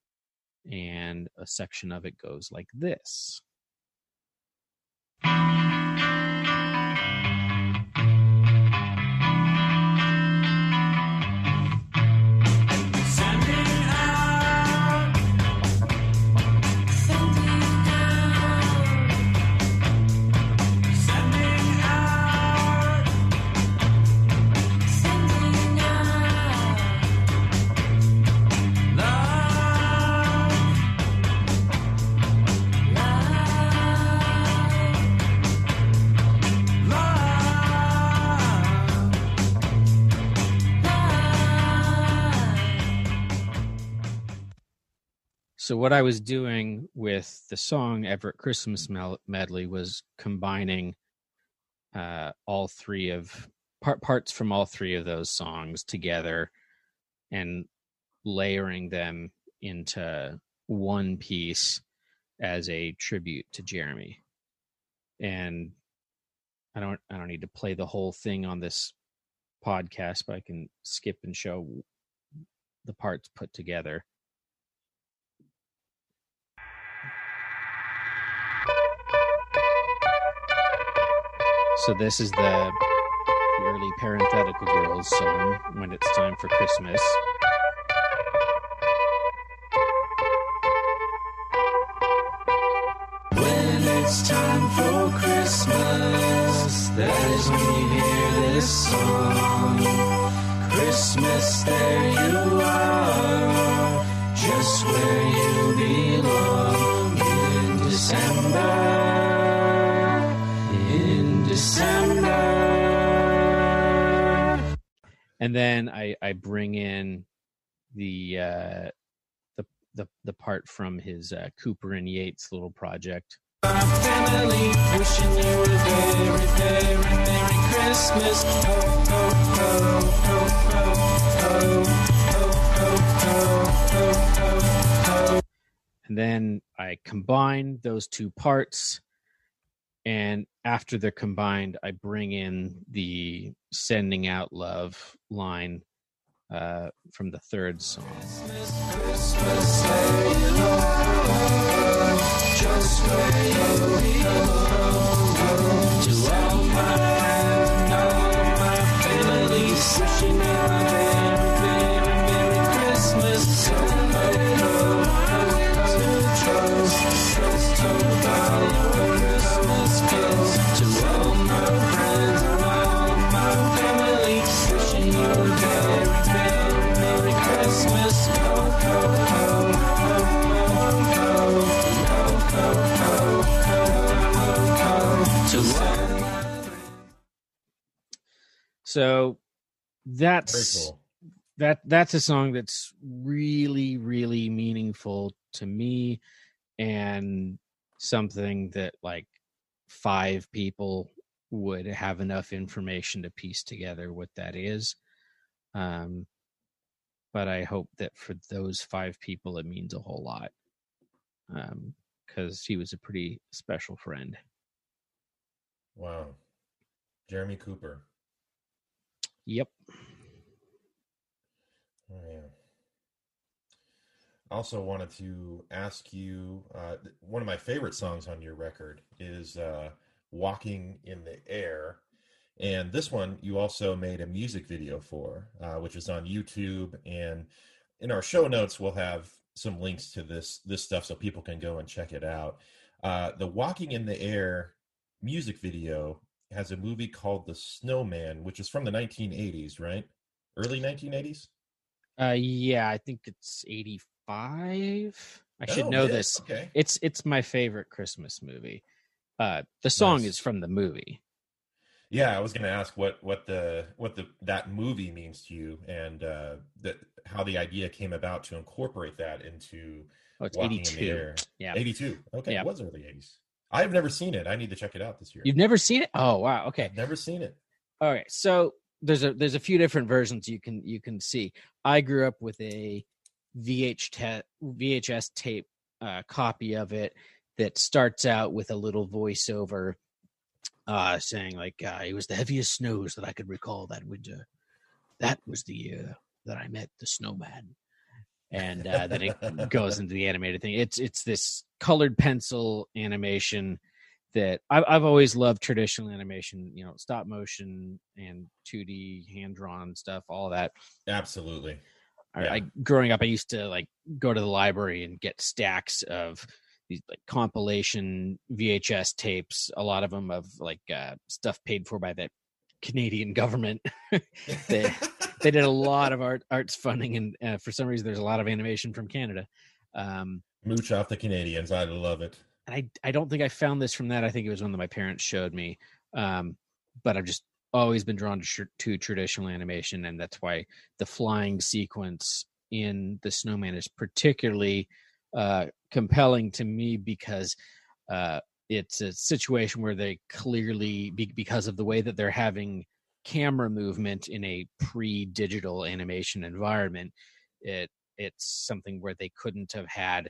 and a section of it goes like this So what I was doing with the song Everett Christmas Medley was combining uh, all three of part parts from all three of those songs together and layering them into one piece as a tribute to Jeremy. And I don't I don't need to play the whole thing on this podcast, but I can skip and show the parts put together. So this is the, early parenthetical girls song when it's time for Christmas. When it's time for Christmas, that is when you hear this song. Christmas, there you are, just where you and then I I bring in the uh, the the the part from his uh, Cooper and Yates little project. And then I combine those two parts. And after they're combined, I bring in the sending out love line uh, from the third song. Wishing you a very, ho, ho, to all So that's cool. that that's a song that's really really meaningful to me and something that like five people would have enough information to piece together what that is. Um but i hope that for those five people it means a whole lot um because he was a pretty special friend Wow. Jeremy Cooper. yep Oh, yeah. I also wanted to ask you uh, one of my favorite songs on your record is uh, Walking in the Air. And this one you also made a music video for, uh, which is on YouTube. And in our show notes, we'll have some links to this this stuff so people can go and check it out. Uh, the Walking in the Air music video has a movie called The Snowman, which is from the 1980s, right? Early 1980s? uh yeah i think it's 85 i should Oh, know yeah, this Okay. it's it's my favorite christmas movie uh the song Nice. is from the movie Yeah, I was going to ask what what the what the that movie means to you, and uh, that how the idea came about to incorporate that into oh it's Walking in the 82 Air. yeah eighty two. Okay, Yeah. it was early eighties. I've never seen it. I need to check it out this year. you've never seen it? Oh wow. Okay. I've never seen it. all right. So there's a there's a few different versions you can you can see. I grew up with a vh te- vhs tape uh copy of it that starts out with a little voiceover uh saying like uh, it was the heaviest snows that i could recall that winter. That was the year that i met the snowman and uh, then it goes into the animated thing it's it's this colored pencil animation that I've, I've always loved traditional animation you know stop motion and 2d hand drawn stuff all that Absolutely. I, Yeah. I growing up, I used to like go to the library and get stacks of these like compilation VHS tapes. A lot of them of like uh, stuff paid for by the Canadian government. they they did a lot of art arts funding, and uh, for some reason, there's a lot of animation from Canada. Um, Mooch off the Canadians. I love it. and I I don't think I found this from that. I think it was one that my parents showed me. Um, but I've just always been drawn to, to traditional animation, and that's why the flying sequence in the Snowman is particularly uh, compelling to me because uh, it's a situation where they clearly, be, because of the way that they're having camera movement in a pre-digital animation environment, it it's something where they couldn't have had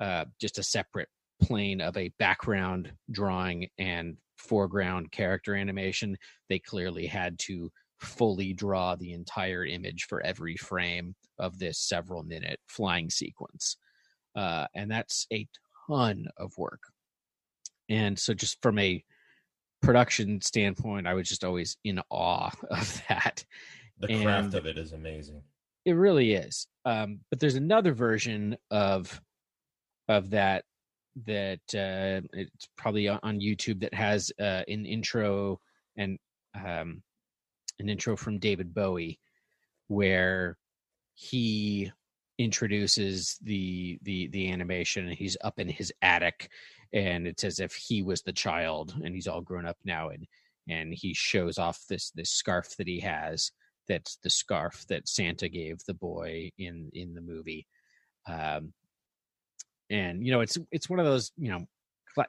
uh, just a separate plane of a background drawing and foreground character animation. They clearly had to fully draw the entire image for every frame of this several minute flying sequence. Uh, and that's a ton of work. And so, just from a production standpoint, I was just always in awe of that. The craft And- of it is amazing. It really is. Um, but there's another version of of that that uh, it's probably on- on YouTube that has uh, an intro and um, an intro from David Bowie, where he introduces the the the animation and he's up in his attic and it's as if he was the child and he's all grown up now and and he shows off this this scarf that he has that's the scarf that Santa gave the boy in in the movie. Um, and you know, it's it's one of those you know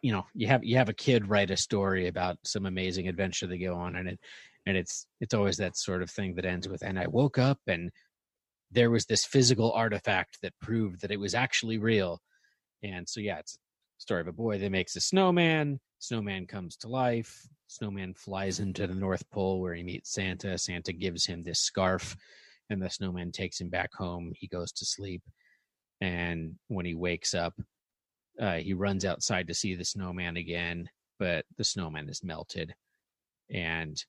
you know you have you have a kid write a story about some amazing adventure they go on and it and it's it's always that sort of thing that ends with and i woke up and there was this physical artifact that proved that it was actually real and so yeah it's story of a boy that makes a snowman. Snowman comes to life. Snowman flies into the north pole where he meets santa. Santa gives him this scarf and the snowman takes him back home. He goes to sleep and when he wakes up uh, he runs outside to see the snowman again but the snowman is melted and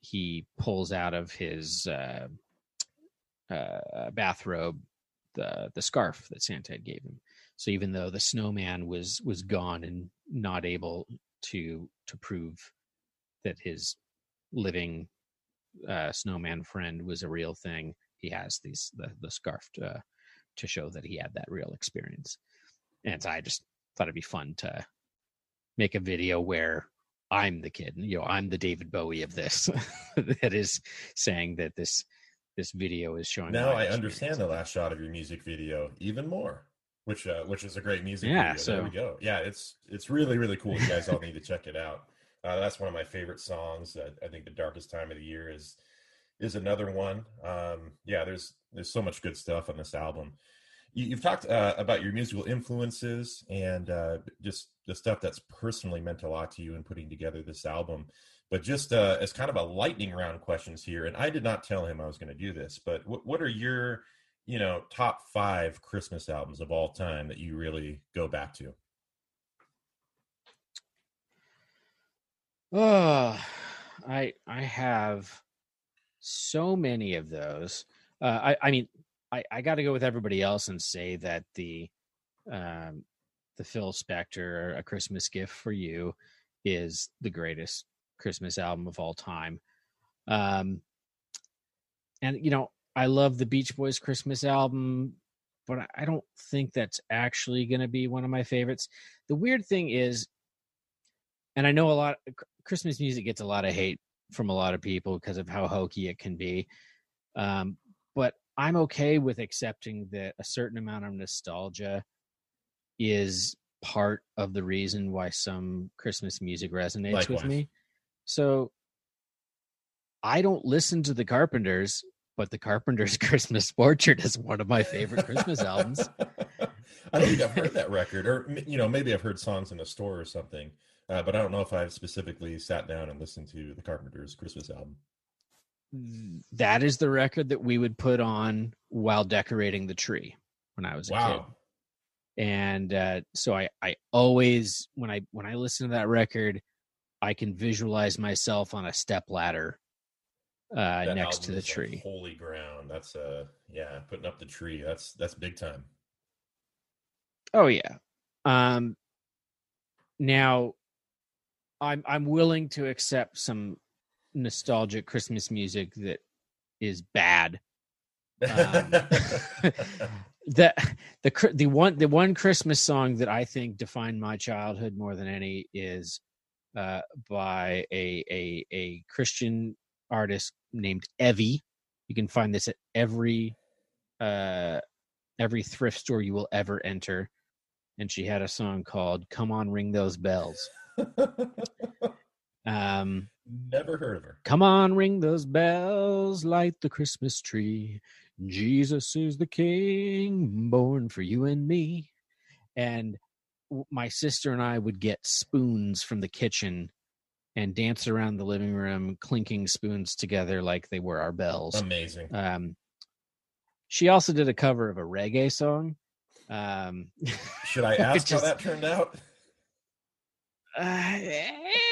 he pulls out of his uh, uh, bathrobe the the scarf that Santa had gave him. So even though the snowman was was gone and not able to to prove that his living uh, snowman friend was a real thing, he has these the the scarf to, to show that he had that real experience. And so I just thought it'd be fun to make a video where I'm the kid, you know, I'm the David Bowie of this that is saying that this this video is showing. Now I understand the last shot of your music video even more, which uh, which is a great music Yeah, video. There we go. Yeah, it's it's really really cool. You guys all need to check it out. Uh, that's one of my favorite songs. Uh, I think the darkest time of the year is is another one. Um, yeah, there's there's so much good stuff on this album. You, you've talked uh, about your musical influences and uh, just the stuff that's personally meant a lot to you in putting together this album. But just uh, as kind of a lightning round questions here, and I did not tell him I was going to do this, but what, what are your, you know, top five Christmas albums of all time that you really go back to? Oh, I I have so many of those. Uh, I I mean, I I got to go with everybody else and say that the um the Phil Spector "A Christmas Gift for You" is the greatest Christmas album of all time. Um, and you know, I love the Beach Boys Christmas album, but I- don't think that's actually going to be one of my favorites. The weird thing is, and I know a lot Christmas music gets a lot of hate from a lot of people because of how hokey it can be. Um, but I'm okay with accepting that a certain amount of nostalgia is part of the reason why some Christmas music resonates Likewise. with me. So I don't listen to the Carpenters, but the Carpenters Christmas Portrait is one of my favorite Christmas albums. I don't think I've heard that record, or you know, maybe I've heard songs in the store or something, uh, but I don't know if I've specifically sat down and listened to the Carpenters' Christmas album. That is the record that we would put on while decorating the tree when I was a kid. And uh, so I, I always when I when I listen to that record, I can visualize myself on a step ladder uh, next to the is like tree. holy ground. That's uh, yeah, putting up the tree. That's that's big time. Oh yeah. Um, now, I'm I'm willing to accept some nostalgic Christmas music that is bad. Um, the the the one the one Christmas song that I think defined my childhood more than any is uh, by a a a Christian artist named Evie. You can find this at every uh, every thrift store you will ever enter, and she had a song called "Come On, Ring Those Bells." Um, Never heard of her. Come on, ring those bells, light the Christmas tree. Jesus is the King, born for you and me. And my sister and I would get spoons from the kitchen and dance around the living room, clinking spoons together like they were our bells. Amazing. Um, she also did a cover of a reggae song. Um, Should I ask just- how that turned out? uh,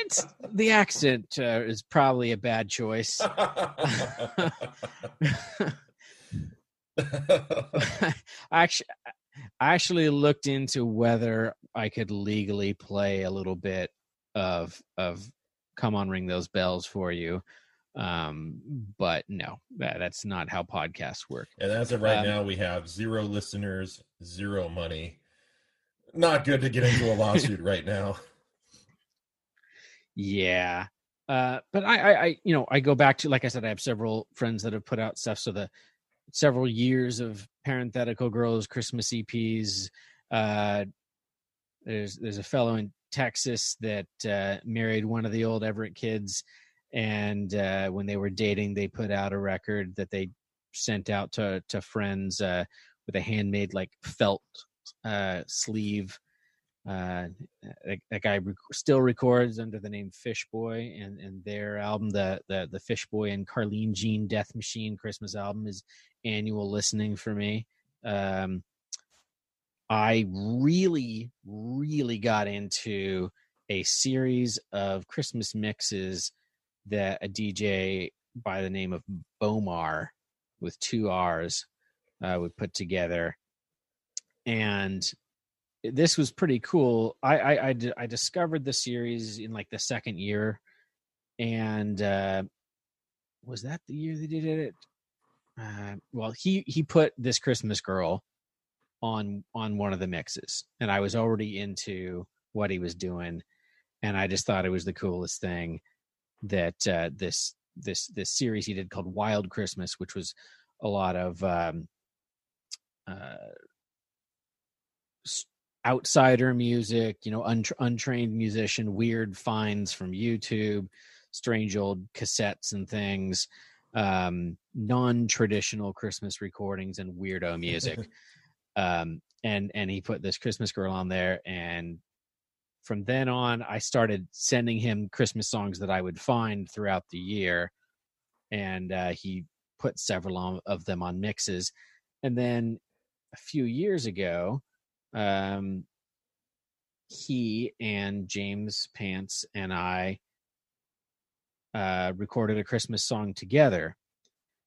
it's the accent uh, is probably a bad choice. I actually I actually looked into whether I could legally play a little bit of of come on ring those bells for you um but no that, that's not how podcasts work and as of right Um, now, we have zero listeners, zero money. Not good to get into a lawsuit right now. yeah uh but I, I i you know i go back to like i said i have several friends that have put out stuff so the several years of parenthetical girls christmas eps uh there's there's a fellow in Texas that uh, married one of the old Everett kids, and uh, when they were dating, they put out a record that they sent out to to friends uh, with a handmade like felt uh, sleeve. Uh, that, that guy rec- still records under the name Fishboy, and and their album, the the the Fishboy and Carlene Jean Death Machine Christmas album, is annual listening for me. Um, I really, really got into a series of Christmas mixes that a DJ by the name of Bomarr with two R's uh, would put together. And this was pretty cool. I, I, I, discovered the series in like the second year. And uh, was that the year they did it? Uh, well, he, he put this Christmas girl on on one of the mixes and i was already into what he was doing and i just thought it was the coolest thing that uh, this this this series he did called wild christmas which was a lot of um uh outsider music you know unt- untrained musician weird finds from youtube strange old cassettes and things um non-traditional christmas recordings and weirdo music um, and and he put this Christmas girl on there, and from then on, I started sending him Christmas songs that I would find throughout the year, and uh, he put several of them on mixes, and then a few years ago, um, he and James Pants and I uh, recorded a Christmas song together,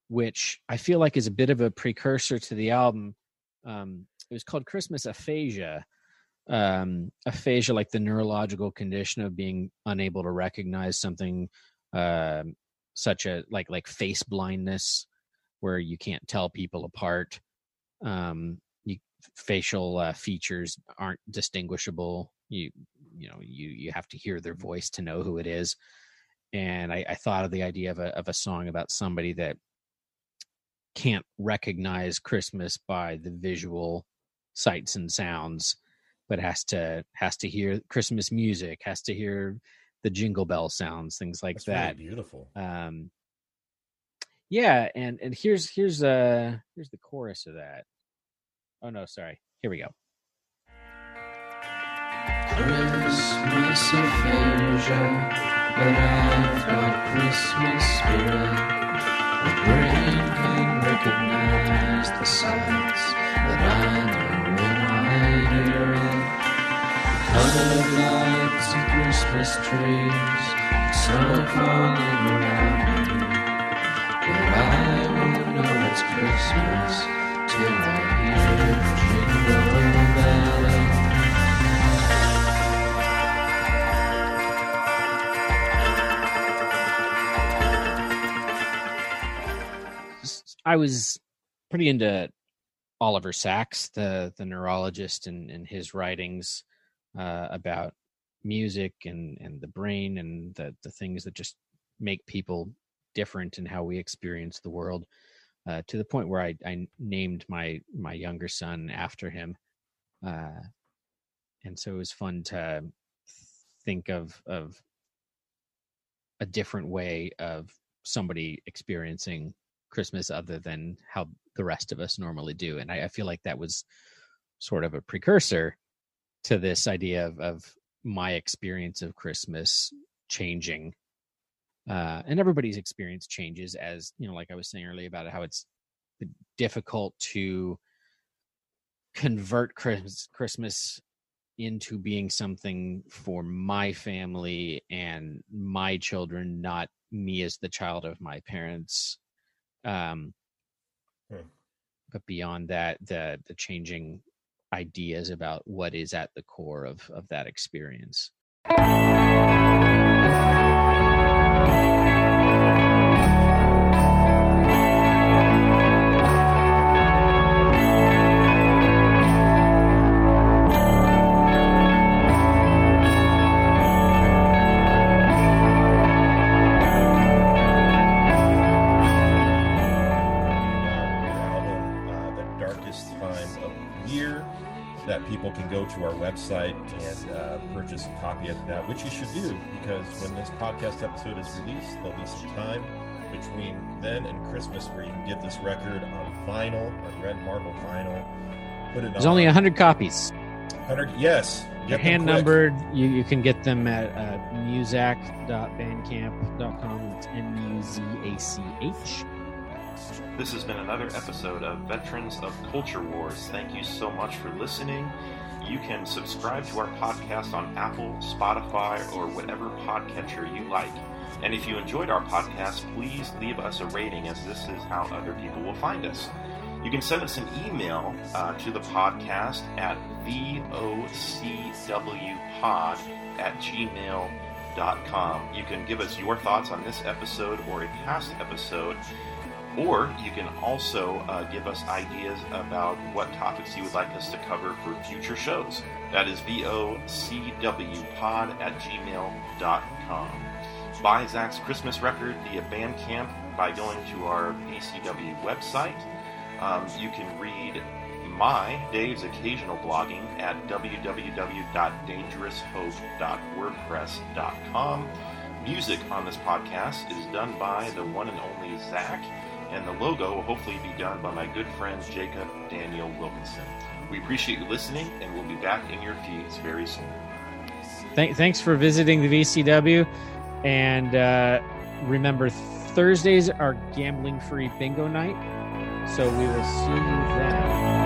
which I feel like is a bit of a precursor to the album um, it was called Christmas aphasia. Um, aphasia, like the neurological condition of being unable to recognize something, um such a like like face blindness, where you can't tell people apart. Um, you, facial uh, features aren't distinguishable. You you know you you have to hear their voice to know who it is. And I, I thought of the idea of a of a song about somebody that can't recognize Christmas by the visual sights and sounds, but has to has to hear Christmas music, has to hear the jingle bell sounds, things like That's that. really beautiful. Um, yeah, and and here's here's uh here's the chorus of that. Oh no, sorry. Here we go. Christmas Christmas trees, snow falling around me. But I won't know it's Christmas till I hear Jingle Bells. I was pretty into Oliver Sacks, the the neurologist, and his writings uh, about music and and the brain and the the things that just make people different in how we experience the world. Uh, to the point where I, I named my my younger son after him, uh, and so it was fun to think of of a different way of somebody experiencing Christmas other than how the rest of us normally do. And I, I feel like that was sort of a precursor to this idea of, of my experience of Christmas changing. Uh, and everybody's experience changes as, you know, like I was saying earlier about how it's difficult to convert Christmas, Christmas into being something for my family and my children, not me as the child of my parents um Hmm. but beyond that the the changing ideas about what is at the core of of that experience Darkest Time of Year, that people can go to our website and uh, purchase a copy of that, which you should do because when this podcast episode is released, there'll be some time between then and Christmas where you can get this record on vinyl, on red marble vinyl. Put it There's on only 100 copies. 100. Yes, They're get hand quick. numbered. You, you can get them at uh, muzach.bandcamp.com. It's M U Z A C H. This has been another episode of Veterans of Culture Wars. Thank you so much for listening. You can subscribe to our podcast on Apple, Spotify, or whatever podcatcher you like. And if you enjoyed our podcast, please leave us a rating, as this is how other people will find us. You can send us an email uh, to the podcast at vocwpod at gmail.com. You can give us your thoughts on this episode or a past episode or you can also uh, give us ideas about what topics you would like us to cover for future shows. That is vocwpod at gmail.com. Buy Zach's Christmas record via Bandcamp by going to our VCW website. Um, you can read my, Dave's occasional blogging at www.dangeroushope.wordpress.com. Music on this podcast is done by the one and only Zach and the logo will hopefully be done by my good friend Jacob Daniel Wilkinson. We appreciate you listening, and we'll be back in your feeds very soon. Thank, thanks for visiting the VCW. And uh, remember, Thursdays are gambling free bingo night. So we will see you then.